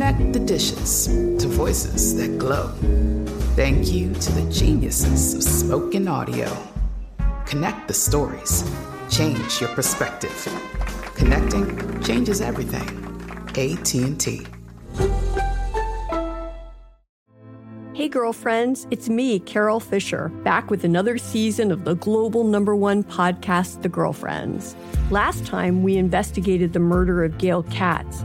Connect the dishes to voices that glow. Thank you to the geniuses of spoken audio. Connect the stories. Change your perspective. Connecting changes everything. AT&T. Hey girlfriends, it's me, Carol Fisher, back with another season of the global number 1 podcast The Girlfriends. Last time we investigated the murder of Gail Katz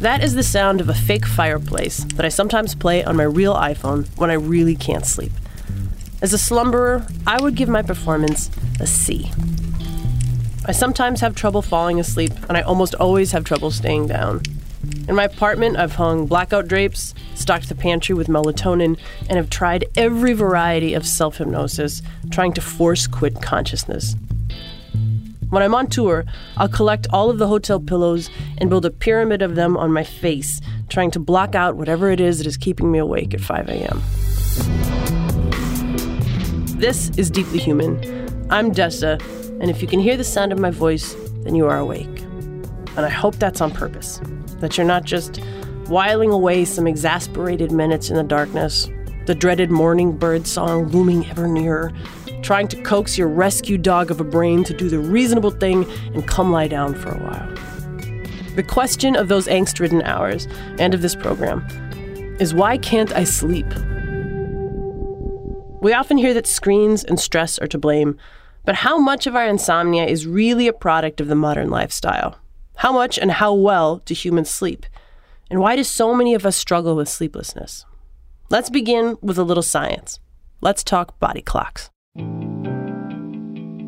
That is the sound of a fake fireplace that I sometimes play on my real iPhone when I really can't sleep. As a slumberer, I would give my performance a C. I sometimes have trouble falling asleep, and I almost always have trouble staying down. In my apartment, I've hung blackout drapes, stocked the pantry with melatonin, and have tried every variety of self hypnosis, trying to force quit consciousness. When I'm on tour, I'll collect all of the hotel pillows and build a pyramid of them on my face, trying to block out whatever it is that is keeping me awake at 5 a.m. This is Deeply Human. I'm Dessa, and if you can hear the sound of my voice, then you are awake. And I hope that's on purpose, that you're not just whiling away some exasperated minutes in the darkness, the dreaded morning bird song looming ever nearer, trying to coax your rescue dog of a brain to do the reasonable thing and come lie down for a while. The question of those angst ridden hours and of this program is why can't I sleep? We often hear that screens and stress are to blame, but how much of our insomnia is really a product of the modern lifestyle? How much and how well do humans sleep? And why do so many of us struggle with sleeplessness? Let's begin with a little science. Let's talk body clocks.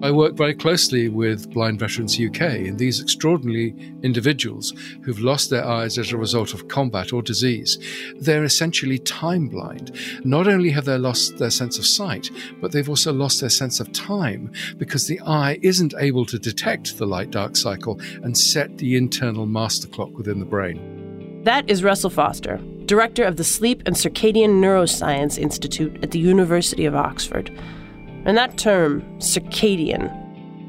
I work very closely with Blind Veterans UK, and these extraordinary individuals who've lost their eyes as a result of combat or disease, they're essentially time blind. Not only have they lost their sense of sight, but they've also lost their sense of time because the eye isn't able to detect the light dark cycle and set the internal master clock within the brain. That is Russell Foster, director of the Sleep and Circadian Neuroscience Institute at the University of Oxford. And that term, circadian,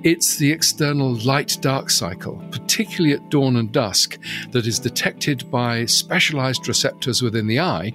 it's the external light dark cycle, particularly at dawn and dusk, that is detected by specialized receptors within the eye,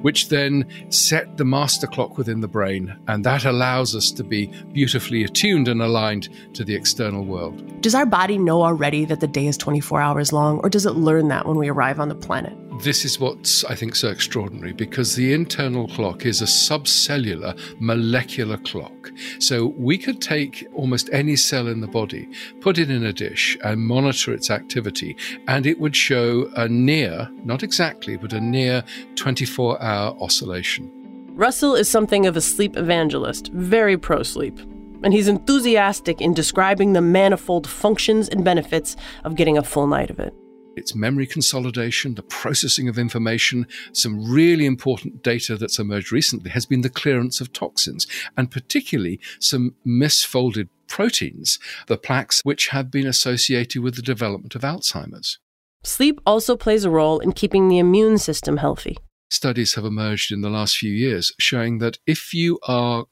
which then set the master clock within the brain. And that allows us to be beautifully attuned and aligned to the external world. Does our body know already that the day is 24 hours long, or does it learn that when we arrive on the planet? This is what's, I think, so extraordinary because the internal clock is a subcellular molecular clock. So we could take almost any cell in the body, put it in a dish, and monitor its activity, and it would show a near, not exactly, but a near 24 hour oscillation. Russell is something of a sleep evangelist, very pro sleep. And he's enthusiastic in describing the manifold functions and benefits of getting a full night of it. It's memory consolidation, the processing of information. Some really important data that's emerged recently has been the clearance of toxins, and particularly some misfolded proteins, the plaques which have been associated with the development of Alzheimer's. Sleep also plays a role in keeping the immune system healthy. Studies have emerged in the last few years showing that if you are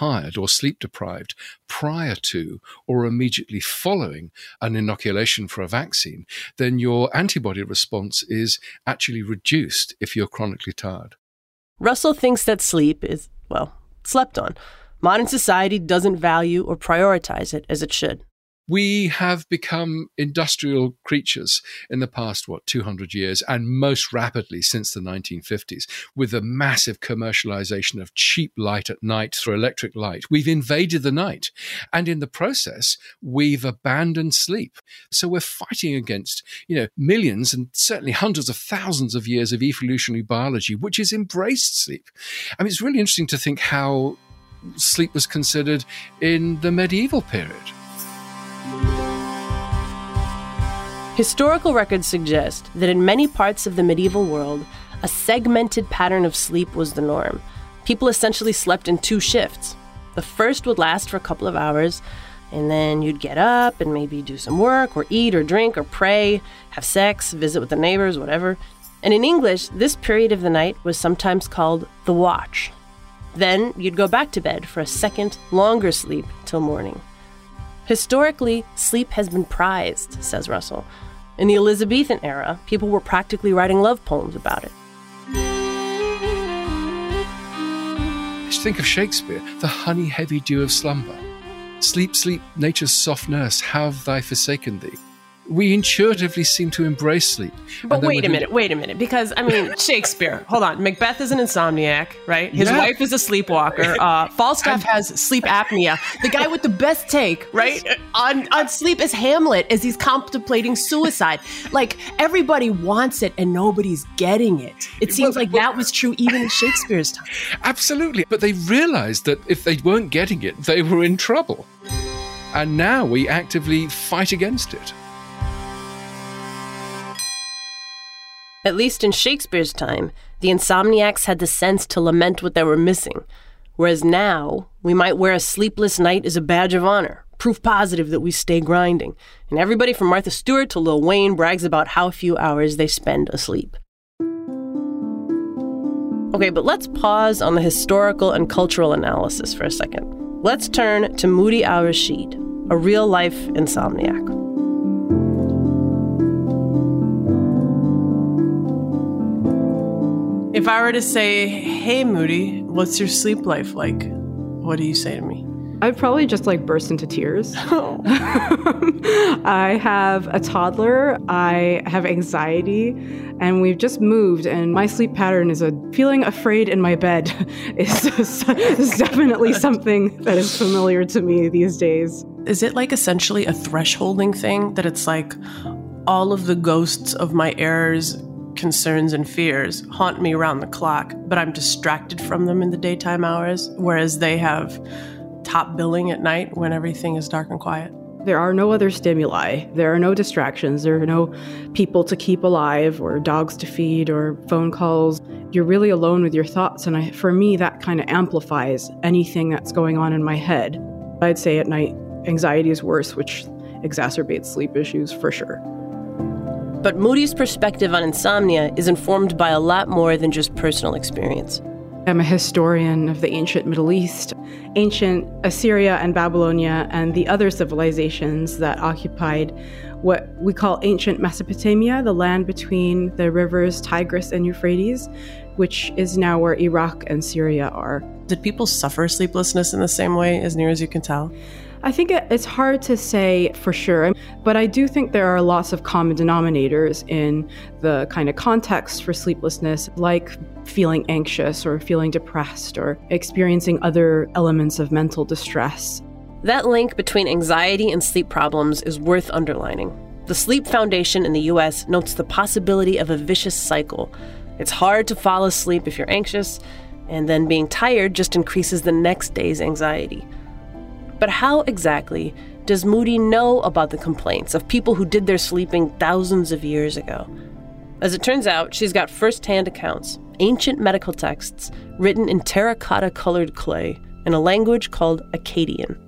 tired or sleep deprived prior to or immediately following an inoculation for a vaccine, then your antibody response is actually reduced if you're chronically tired. Russell thinks that sleep is, well, slept on. Modern society doesn't value or prioritize it as it should. We have become industrial creatures in the past, what, 200 years, and most rapidly since the 1950s, with the massive commercialization of cheap light at night through electric light. We've invaded the night. And in the process, we've abandoned sleep. So we're fighting against, you know, millions and certainly hundreds of thousands of years of evolutionary biology, which has embraced sleep. I mean, it's really interesting to think how sleep was considered in the medieval period. Historical records suggest that in many parts of the medieval world, a segmented pattern of sleep was the norm. People essentially slept in two shifts. The first would last for a couple of hours, and then you'd get up and maybe do some work, or eat, or drink, or pray, have sex, visit with the neighbors, whatever. And in English, this period of the night was sometimes called the watch. Then you'd go back to bed for a second, longer sleep till morning. Historically, sleep has been prized, says Russell. In the Elizabethan era, people were practically writing love poems about it. Just think of Shakespeare, the honey heavy dew of slumber. Sleep, sleep, nature's soft nurse, have thy forsaken thee? We intuitively seem to embrace sleep. But wait a minute, wait a minute, because I mean Shakespeare. hold on, Macbeth is an insomniac, right? His yeah. wife is a sleepwalker. Uh, Falstaff has sleep apnea. The guy with the best take, right, on on sleep is Hamlet as he's contemplating suicide. Like everybody wants it and nobody's getting it. It seems well, like well, that was true even in Shakespeare's time. Absolutely, but they realized that if they weren't getting it, they were in trouble. And now we actively fight against it. At least in Shakespeare's time, the insomniacs had the sense to lament what they were missing. Whereas now, we might wear a sleepless night as a badge of honor, proof positive that we stay grinding. And everybody from Martha Stewart to Lil Wayne brags about how few hours they spend asleep. Okay, but let's pause on the historical and cultural analysis for a second. Let's turn to Moudhy Al Rashid, a real life insomniac. If I were to say, hey, Moudhy, what's your sleep life like? What do you say to me? I'd probably just like burst into tears. I have a toddler, I have anxiety, and we've just moved, and my sleep pattern is a feeling afraid in my bed is, is definitely something that is familiar to me these days. Is it like essentially a thresholding thing that it's like all of the ghosts of my errors concerns and fears haunt me around the clock, but I'm distracted from them in the daytime hours, whereas they have top billing at night when everything is dark and quiet. There are no other stimuli. There are no distractions. There are no people to keep alive or dogs to feed or phone calls. You're really alone with your thoughts. And I, for me, that kind of amplifies anything that's going on in my head. I'd say at night, anxiety is worse, which exacerbates sleep issues for sure. But Moudhy's perspective on insomnia is informed by a lot more than just personal experience. I'm a historian of the ancient Middle East, ancient Assyria and Babylonia, and the other civilizations that occupied what we call ancient Mesopotamia, the land between the rivers Tigris and Euphrates, which is now where Iraq and Syria are. Did people suffer sleeplessness in the same way, as near as you can tell? I think it's hard to say for sure, but I do think there are lots of common denominators in the kind of context for sleeplessness, like feeling anxious or feeling depressed or experiencing other elements of mental distress. That link between anxiety and sleep problems is worth underlining. The Sleep Foundation in the US notes the possibility of a vicious cycle. It's hard to fall asleep if you're anxious, and then being tired just increases the next day's anxiety. But how exactly does Moudhy know about the complaints of people who did their sleeping thousands of years ago? As it turns out, she's got first hand accounts, ancient medical texts written in terracotta colored clay in a language called Akkadian.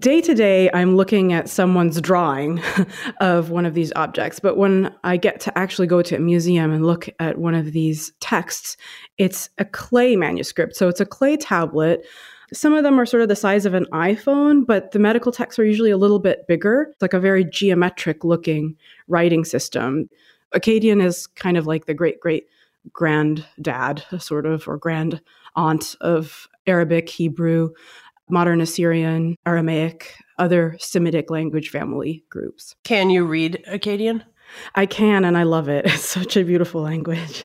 Day to day, I'm looking at someone's drawing of one of these objects. But when I get to actually go to a museum and look at one of these texts, it's a clay manuscript. So it's a clay tablet some of them are sort of the size of an iPhone, but the medical texts are usually a little bit bigger. It's like a very geometric looking writing system. Akkadian is kind of like the great great granddad, sort of, or grand aunt of Arabic, Hebrew, modern Assyrian, Aramaic. other Semitic language family groups. Can you read Akkadian? I can, and I love it. It's such a beautiful language.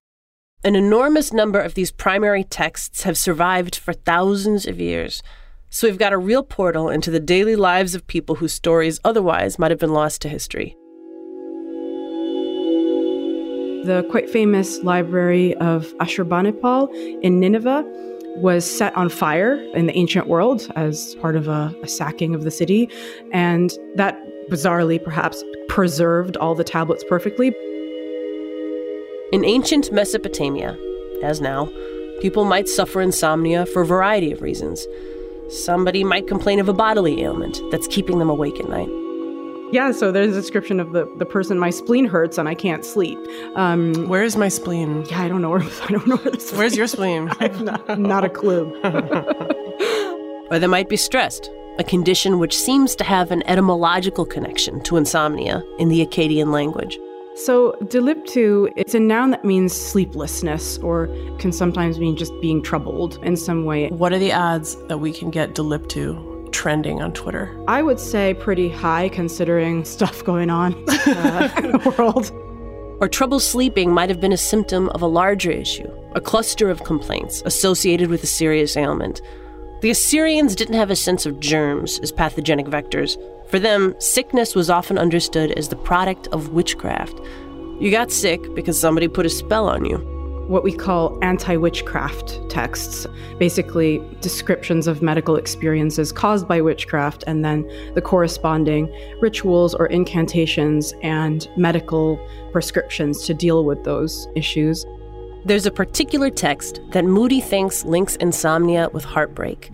An enormous number of these primary texts have survived for thousands of years. So we've got a real portal into the daily lives of people whose stories otherwise might have been lost to history. The quite famous library of Ashurbanipal in Nineveh was set on fire in the ancient world as part of a, a, sacking of the city. And that bizarrely perhaps preserved all the tablets perfectly. In ancient Mesopotamia, as now, people might suffer insomnia for a variety of reasons. Somebody might complain of a bodily ailment that's keeping them awake at night. Yeah, so there's a description of the, the person, my spleen hurts and I can't sleep. Um, where is my spleen? Yeah, I don't know where, I don't know where this Where's your spleen? I have not, not a clue. or they might be stressed, a condition which seems to have an etymological connection to insomnia in the Akkadian language. So, deliptu, it's a noun that means sleeplessness or can sometimes mean just being troubled in some way. What are the odds that we can get deliptu trending on Twitter? I would say pretty high considering stuff going on uh, in the world. Or trouble sleeping might have been a symptom of a larger issue, a cluster of complaints associated with a serious ailment. The Assyrians didn't have a sense of germs as pathogenic vectors. For them, sickness was often understood as the product of witchcraft. You got sick because somebody put a spell on you what we call anti witchcraft texts, basically descriptions of medical experiences caused by witchcraft, and then the corresponding rituals or incantations and medical prescriptions to deal with those issues. There's a particular text that Moudhy thinks links insomnia with heartbreak,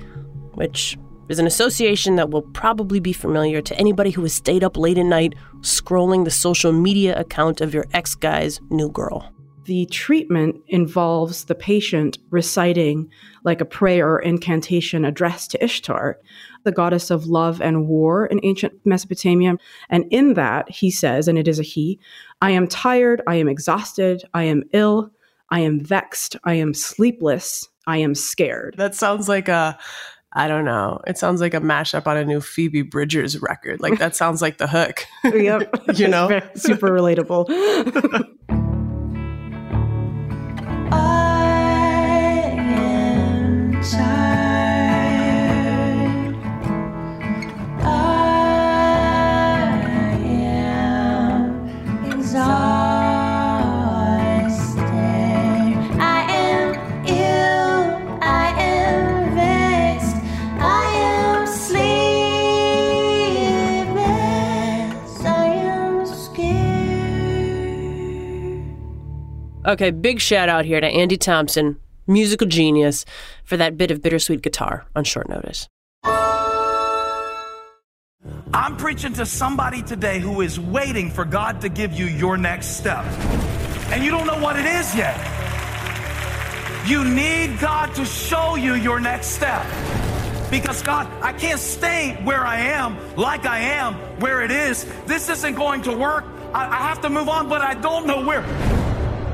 which is an association that will probably be familiar to anybody who has stayed up late at night scrolling the social media account of your ex guy's new girl the treatment involves the patient reciting like a prayer or incantation addressed to Ishtar, the goddess of love and war in ancient Mesopotamia. And in that, he says, and it is a he, I am tired, I am exhausted, I am ill, I am vexed, I am sleepless, I am scared. That sounds like a I don't know. It sounds like a mashup on a new Phoebe Bridgers record. Like that sounds like the hook. yep. you know? super relatable. Okay, big shout out here to Andy Thompson, musical genius, for that bit of bittersweet guitar on short notice. I'm preaching to somebody today who is waiting for God to give you your next step. And you don't know what it is yet. You need God to show you your next step. Because God, I can't stay where I am, like I am, where it is. This isn't going to work. I, I have to move on, but I don't know where.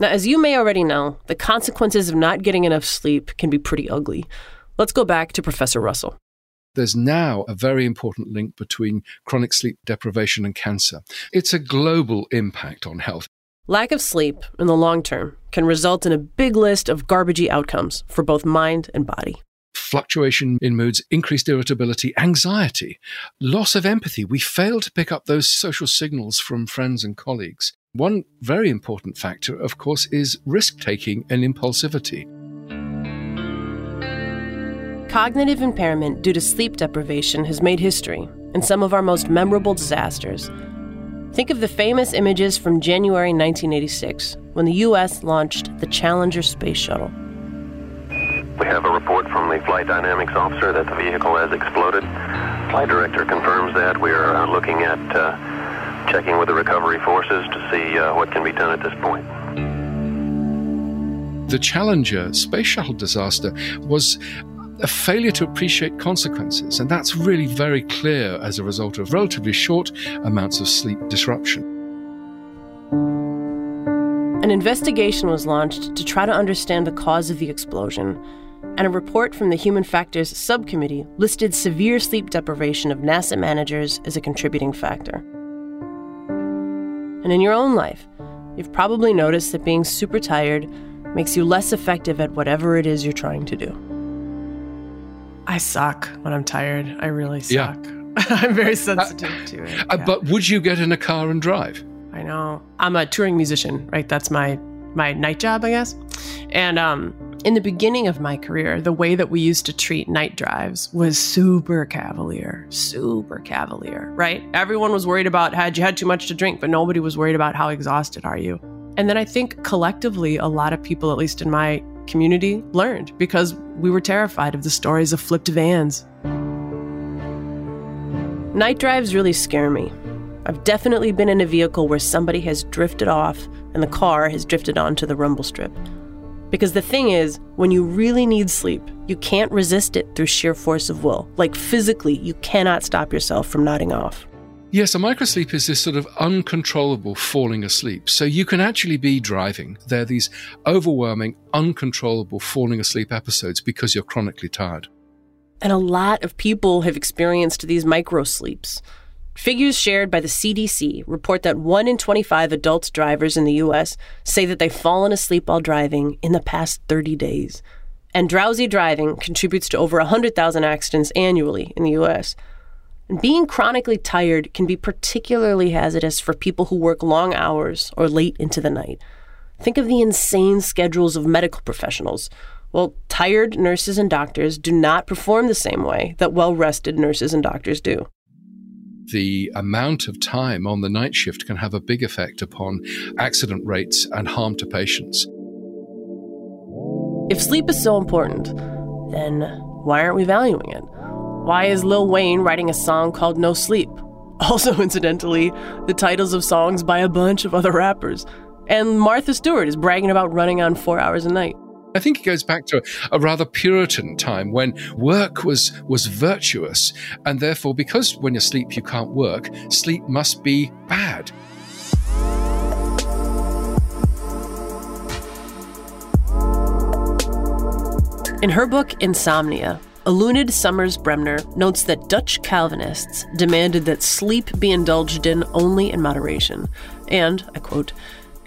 Now, as you may already know, the consequences of not getting enough sleep can be pretty ugly. Let's go back to Professor Russell. There's now a very important link between chronic sleep deprivation and cancer. It's a global impact on health. Lack of sleep in the long term can result in a big list of garbagey outcomes for both mind and body fluctuation in moods, increased irritability, anxiety, loss of empathy. We fail to pick up those social signals from friends and colleagues. One very important factor, of course, is risk taking and impulsivity. Cognitive impairment due to sleep deprivation has made history in some of our most memorable disasters. Think of the famous images from January 1986 when the U.S. launched the Challenger space shuttle. We have a report from the flight dynamics officer that the vehicle has exploded. Flight director confirms that. We are uh, looking at uh, checking with the recovery forces to see uh, what can be done at this point. The Challenger space shuttle disaster was a failure to appreciate consequences, and that's really very clear as a result of relatively short amounts of sleep disruption. An investigation was launched to try to understand the cause of the explosion, and a report from the Human Factors Subcommittee listed severe sleep deprivation of NASA managers as a contributing factor. And in your own life, you've probably noticed that being super tired makes you less effective at whatever it is you're trying to do. I suck when I'm tired. I really suck. Yeah. I'm very sensitive uh, to it. Uh, But would you get in a car and drive? I know. I'm a touring musician, right? That's my my night job, I guess. And um, in the beginning of my career, the way that we used to treat night drives was super cavalier, super cavalier, right? Everyone was worried about had you had too much to drink, but nobody was worried about how exhausted are you. And then I think collectively, a lot of people, at least in my community learned because we were terrified of the stories of flipped vans. Night drives really scare me. I've definitely been in a vehicle where somebody has drifted off and the car has drifted onto the rumble strip. Because the thing is, when you really need sleep, you can't resist it through sheer force of will. Like physically, you cannot stop yourself from nodding off. Yes, a microsleep is this sort of uncontrollable falling asleep. So you can actually be driving. There are these overwhelming, uncontrollable falling asleep episodes because you're chronically tired. And a lot of people have experienced these microsleeps. Figures shared by the CDC report that 1 in 25 adult drivers in the US say that they've fallen asleep while driving in the past 30 days. And drowsy driving contributes to over 100,000 accidents annually in the US. And being chronically tired can be particularly hazardous for people who work long hours or late into the night. Think of the insane schedules of medical professionals. Well, tired nurses and doctors do not perform the same way that well rested nurses and doctors do. The amount of time on the night shift can have a big effect upon accident rates and harm to patients. If sleep is so important, then why aren't we valuing it? Why is Lil Wayne writing a song called No Sleep? Also, incidentally, the titles of songs by a bunch of other rappers. And Martha Stewart is bragging about running on four hours a night. I think it goes back to a, rather Puritan time when work was was virtuous, and therefore, because when you sleep you can't work, sleep must be bad. In her book Insomnia, Eluned Summers Bremner notes that Dutch Calvinists demanded that sleep be indulged in only in moderation. And, I quote,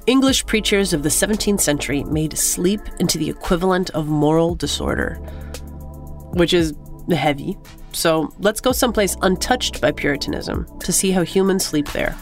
English preachers of the 17th century made sleep into the equivalent of moral disorder, which is heavy. So let's go someplace untouched by Puritanism to see how humans sleep there.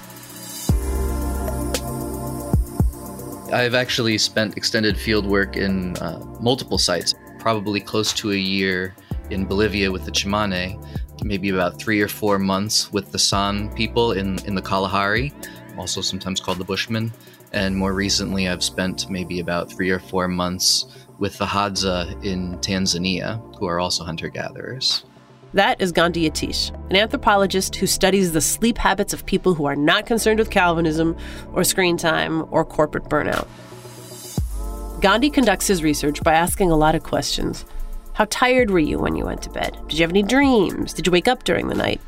I've actually spent extended field work in uh, multiple sites, probably close to a year in Bolivia with the Tsimane, maybe about three or four months with the San people in, in the Kalahari, also sometimes called the Bushmen. And more recently, I've spent maybe about three or four months with the Hadza in Tanzania, who are also hunter gatherers. That is Gandhi Yetish, an anthropologist who studies the sleep habits of people who are not concerned with Calvinism or screen time or corporate burnout. Gandhi conducts his research by asking a lot of questions how tired were you when you went to bed? Did you have any dreams? Did you wake up during the night?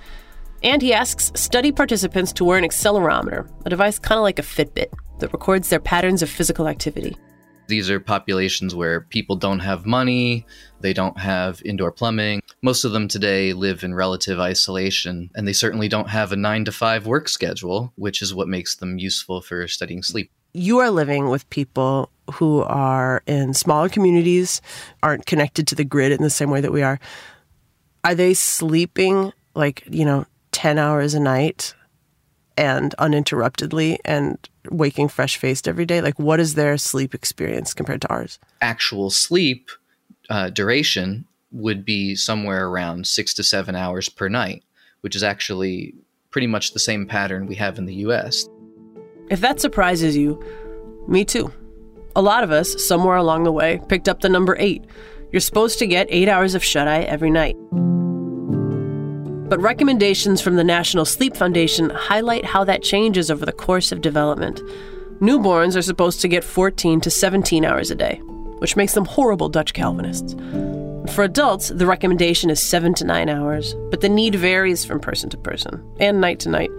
And he asks study participants to wear an accelerometer, a device kind of like a Fitbit that records their patterns of physical activity. These are populations where people don't have money, they don't have indoor plumbing. Most of them today live in relative isolation, and they certainly don't have a nine to five work schedule, which is what makes them useful for studying sleep. You are living with people who are in smaller communities, aren't connected to the grid in the same way that we are, are they sleeping like, you know, 10 hours a night and uninterruptedly and waking fresh faced every day? Like, what is their sleep experience compared to ours? Actual sleep uh, duration would be somewhere around six to seven hours per night, which is actually pretty much the same pattern we have in the US. If that surprises you, me too. A lot of us, somewhere along the way, picked up the number eight. You're supposed to get eight hours of shut eye every night. But recommendations from the National Sleep Foundation highlight how that changes over the course of development. Newborns are supposed to get 14 to 17 hours a day, which makes them horrible Dutch Calvinists. For adults, the recommendation is 7 to 9 hours, but the need varies from person to person and night to night.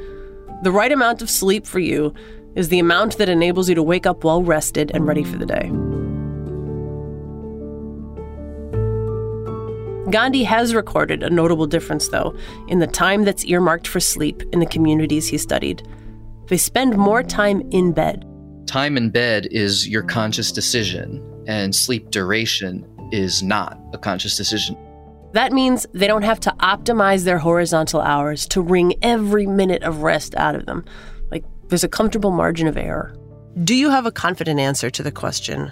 The right amount of sleep for you is the amount that enables you to wake up well rested and ready for the day. Gandhi has recorded a notable difference, though, in the time that's earmarked for sleep in the communities he studied. They spend more time in bed. Time in bed is your conscious decision, and sleep duration is not a conscious decision. That means they don't have to optimize their horizontal hours to wring every minute of rest out of them. Like, there's a comfortable margin of error. Do you have a confident answer to the question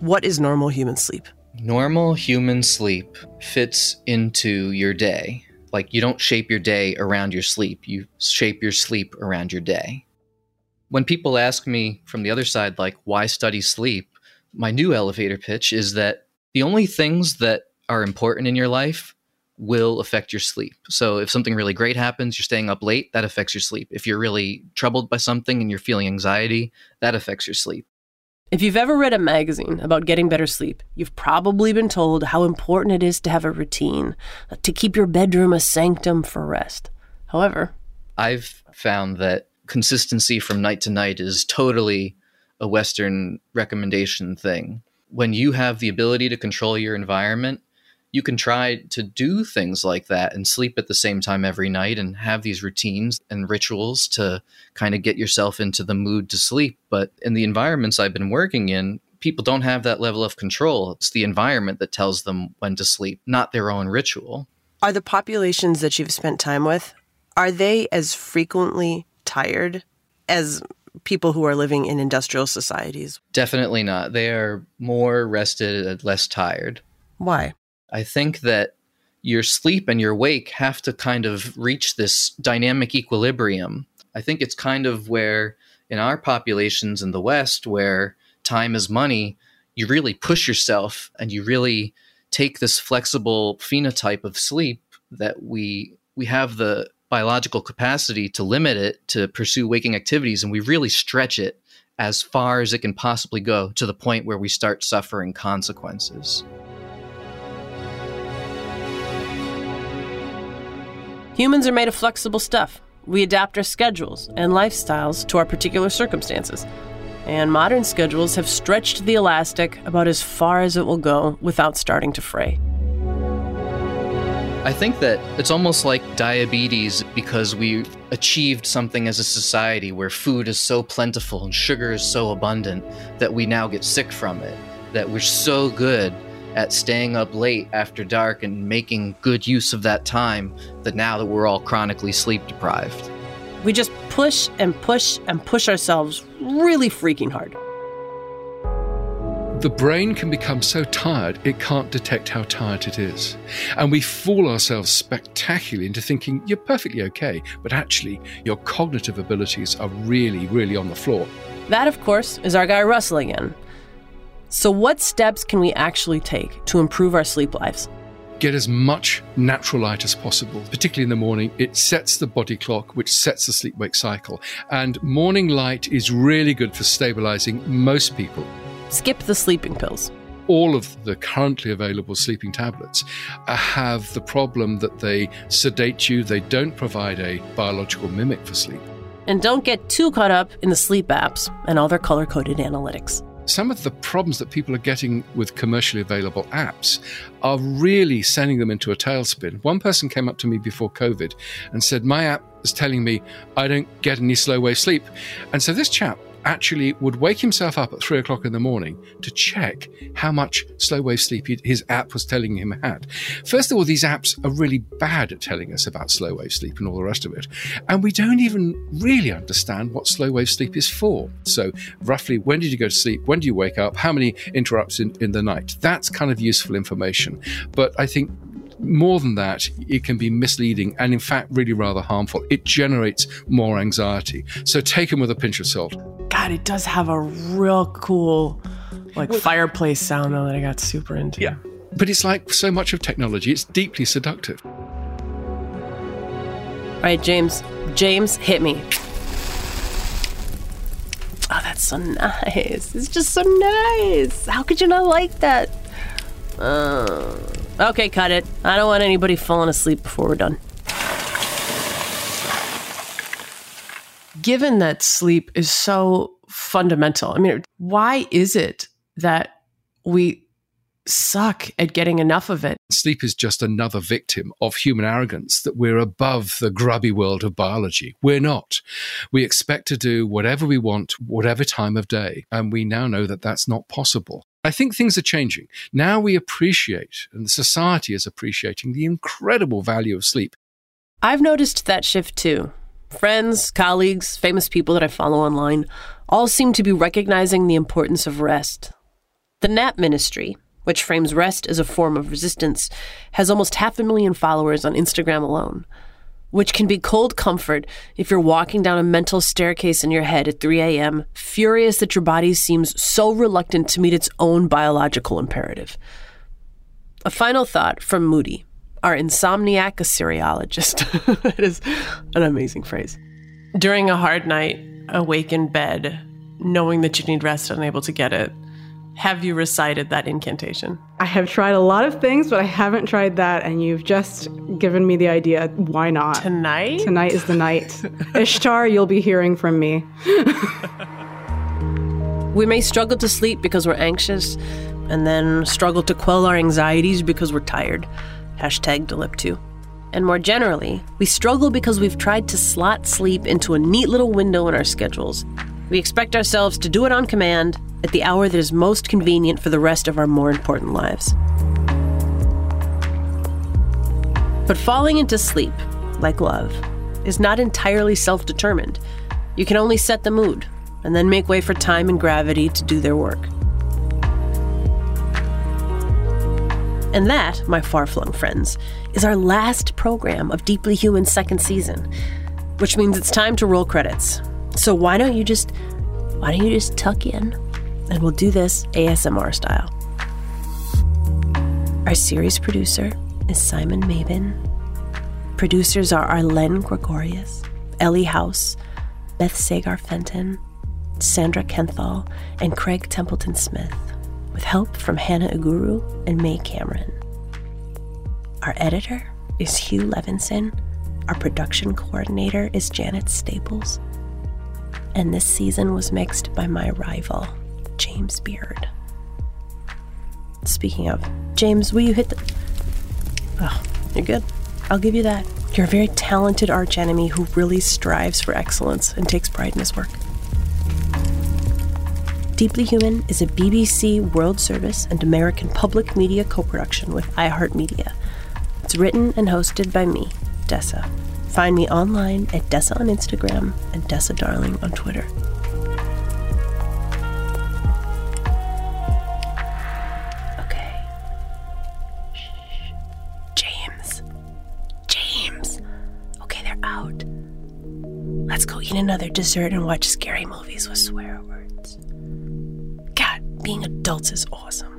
what is normal human sleep? Normal human sleep fits into your day. Like you don't shape your day around your sleep, you shape your sleep around your day. When people ask me from the other side, like, why study sleep? My new elevator pitch is that the only things that are important in your life will affect your sleep. So if something really great happens, you're staying up late, that affects your sleep. If you're really troubled by something and you're feeling anxiety, that affects your sleep. If you've ever read a magazine about getting better sleep, you've probably been told how important it is to have a routine, to keep your bedroom a sanctum for rest. However, I've found that consistency from night to night is totally a Western recommendation thing. When you have the ability to control your environment, you can try to do things like that and sleep at the same time every night and have these routines and rituals to kind of get yourself into the mood to sleep. But in the environments I've been working in, people don't have that level of control. It's the environment that tells them when to sleep, not their own ritual. Are the populations that you've spent time with are they as frequently tired as people who are living in industrial societies? Definitely not. They are more rested and less tired. Why? I think that your sleep and your wake have to kind of reach this dynamic equilibrium. I think it's kind of where in our populations in the West, where time is money, you really push yourself and you really take this flexible phenotype of sleep that we we have the biological capacity to limit it to pursue waking activities and we really stretch it as far as it can possibly go to the point where we start suffering consequences. Humans are made of flexible stuff. We adapt our schedules and lifestyles to our particular circumstances. And modern schedules have stretched the elastic about as far as it will go without starting to fray. I think that it's almost like diabetes because we've achieved something as a society where food is so plentiful and sugar is so abundant that we now get sick from it. That we're so good at staying up late after dark and making good use of that time that now that we're all chronically sleep deprived. We just push and push and push ourselves really freaking hard. The brain can become so tired it can't detect how tired it is. And we fool ourselves spectacularly into thinking you're perfectly okay, but actually your cognitive abilities are really, really on the floor. That, of course, is our guy Russell again. So, what steps can we actually take to improve our sleep lives? Get as much natural light as possible, particularly in the morning. It sets the body clock, which sets the sleep wake cycle. And morning light is really good for stabilizing most people. Skip the sleeping pills. All of the currently available sleeping tablets uh, have the problem that they sedate you, they don't provide a biological mimic for sleep. And don't get too caught up in the sleep apps and all their color coded analytics some of the problems that people are getting with commercially available apps are really sending them into a tailspin. One person came up to me before COVID and said, My app is telling me I don't get any slow wave sleep. And so this chap actually would wake himself up at three o'clock in the morning to check how much slow wave sleep his app was telling him had. First of all, these apps are really bad at telling us about slow wave sleep and all the rest of it. And we don't even really understand what slow wave sleep is for. So, roughly, when did you go to sleep? When do you wake up? How many interrupts in, in the night? That's kind of useful information. But I think More than that, it can be misleading and, in fact, really rather harmful. It generates more anxiety. So take them with a pinch of salt. God, it does have a real cool, like fireplace sound though that I got super into. Yeah. But it's like so much of technology, it's deeply seductive. All right, James. James, hit me. Oh, that's so nice. It's just so nice. How could you not like that? Uh, okay, cut it. I don't want anybody falling asleep before we're done. Given that sleep is so fundamental, I mean, why is it that we suck at getting enough of it? Sleep is just another victim of human arrogance that we're above the grubby world of biology. We're not. We expect to do whatever we want, whatever time of day. And we now know that that's not possible. I think things are changing. Now we appreciate, and society is appreciating, the incredible value of sleep. I've noticed that shift too. Friends, colleagues, famous people that I follow online all seem to be recognizing the importance of rest. The Nap Ministry, which frames rest as a form of resistance, has almost half a million followers on Instagram alone, which can be cold comfort if you're walking down a mental staircase in your head at 3 a.m., furious that your body seems so reluctant to meet its own biological imperative. A final thought from Moudhy, our insomniac Assyriologist. that is an amazing phrase. During a hard night, awake in bed, knowing that you need rest unable to get it, have you recited that incantation? I have tried a lot of things, but I haven't tried that, and you've just given me the idea. Why not? Tonight? Tonight is the night. Ishtar, you'll be hearing from me. we may struggle to sleep because we're anxious, and then struggle to quell our anxieties because we're tired. Hashtag deliptu. And more generally, we struggle because we've tried to slot sleep into a neat little window in our schedules. We expect ourselves to do it on command at the hour that is most convenient for the rest of our more important lives. But falling into sleep, like love, is not entirely self determined. You can only set the mood and then make way for time and gravity to do their work. And that, my far flung friends, is our last program of Deeply Human second season, which means it's time to roll credits. So why don't you just why don't you just tuck in and we'll do this ASMR style. Our series producer is Simon Maybin. Producers are Arlene Gregorius, Ellie House, Beth Sagar Fenton, Sandra Kenthal, and Craig Templeton Smith with help from Hannah Aguru and May Cameron. Our editor is Hugh Levinson. Our production coordinator is Janet Staples. And this season was mixed by my rival, James Beard. Speaking of, James, will you hit the. Oh, you're good. I'll give you that. You're a very talented archenemy who really strives for excellence and takes pride in his work. Deeply Human is a BBC World Service and American Public Media co production with iHeartMedia. It's written and hosted by me, Dessa. Find me online at Dessa on Instagram and Dessa Darling on Twitter. Okay. Shh. James. James. Okay, they're out. Let's go eat another dessert and watch scary movies with swear words. God, being adults is awesome.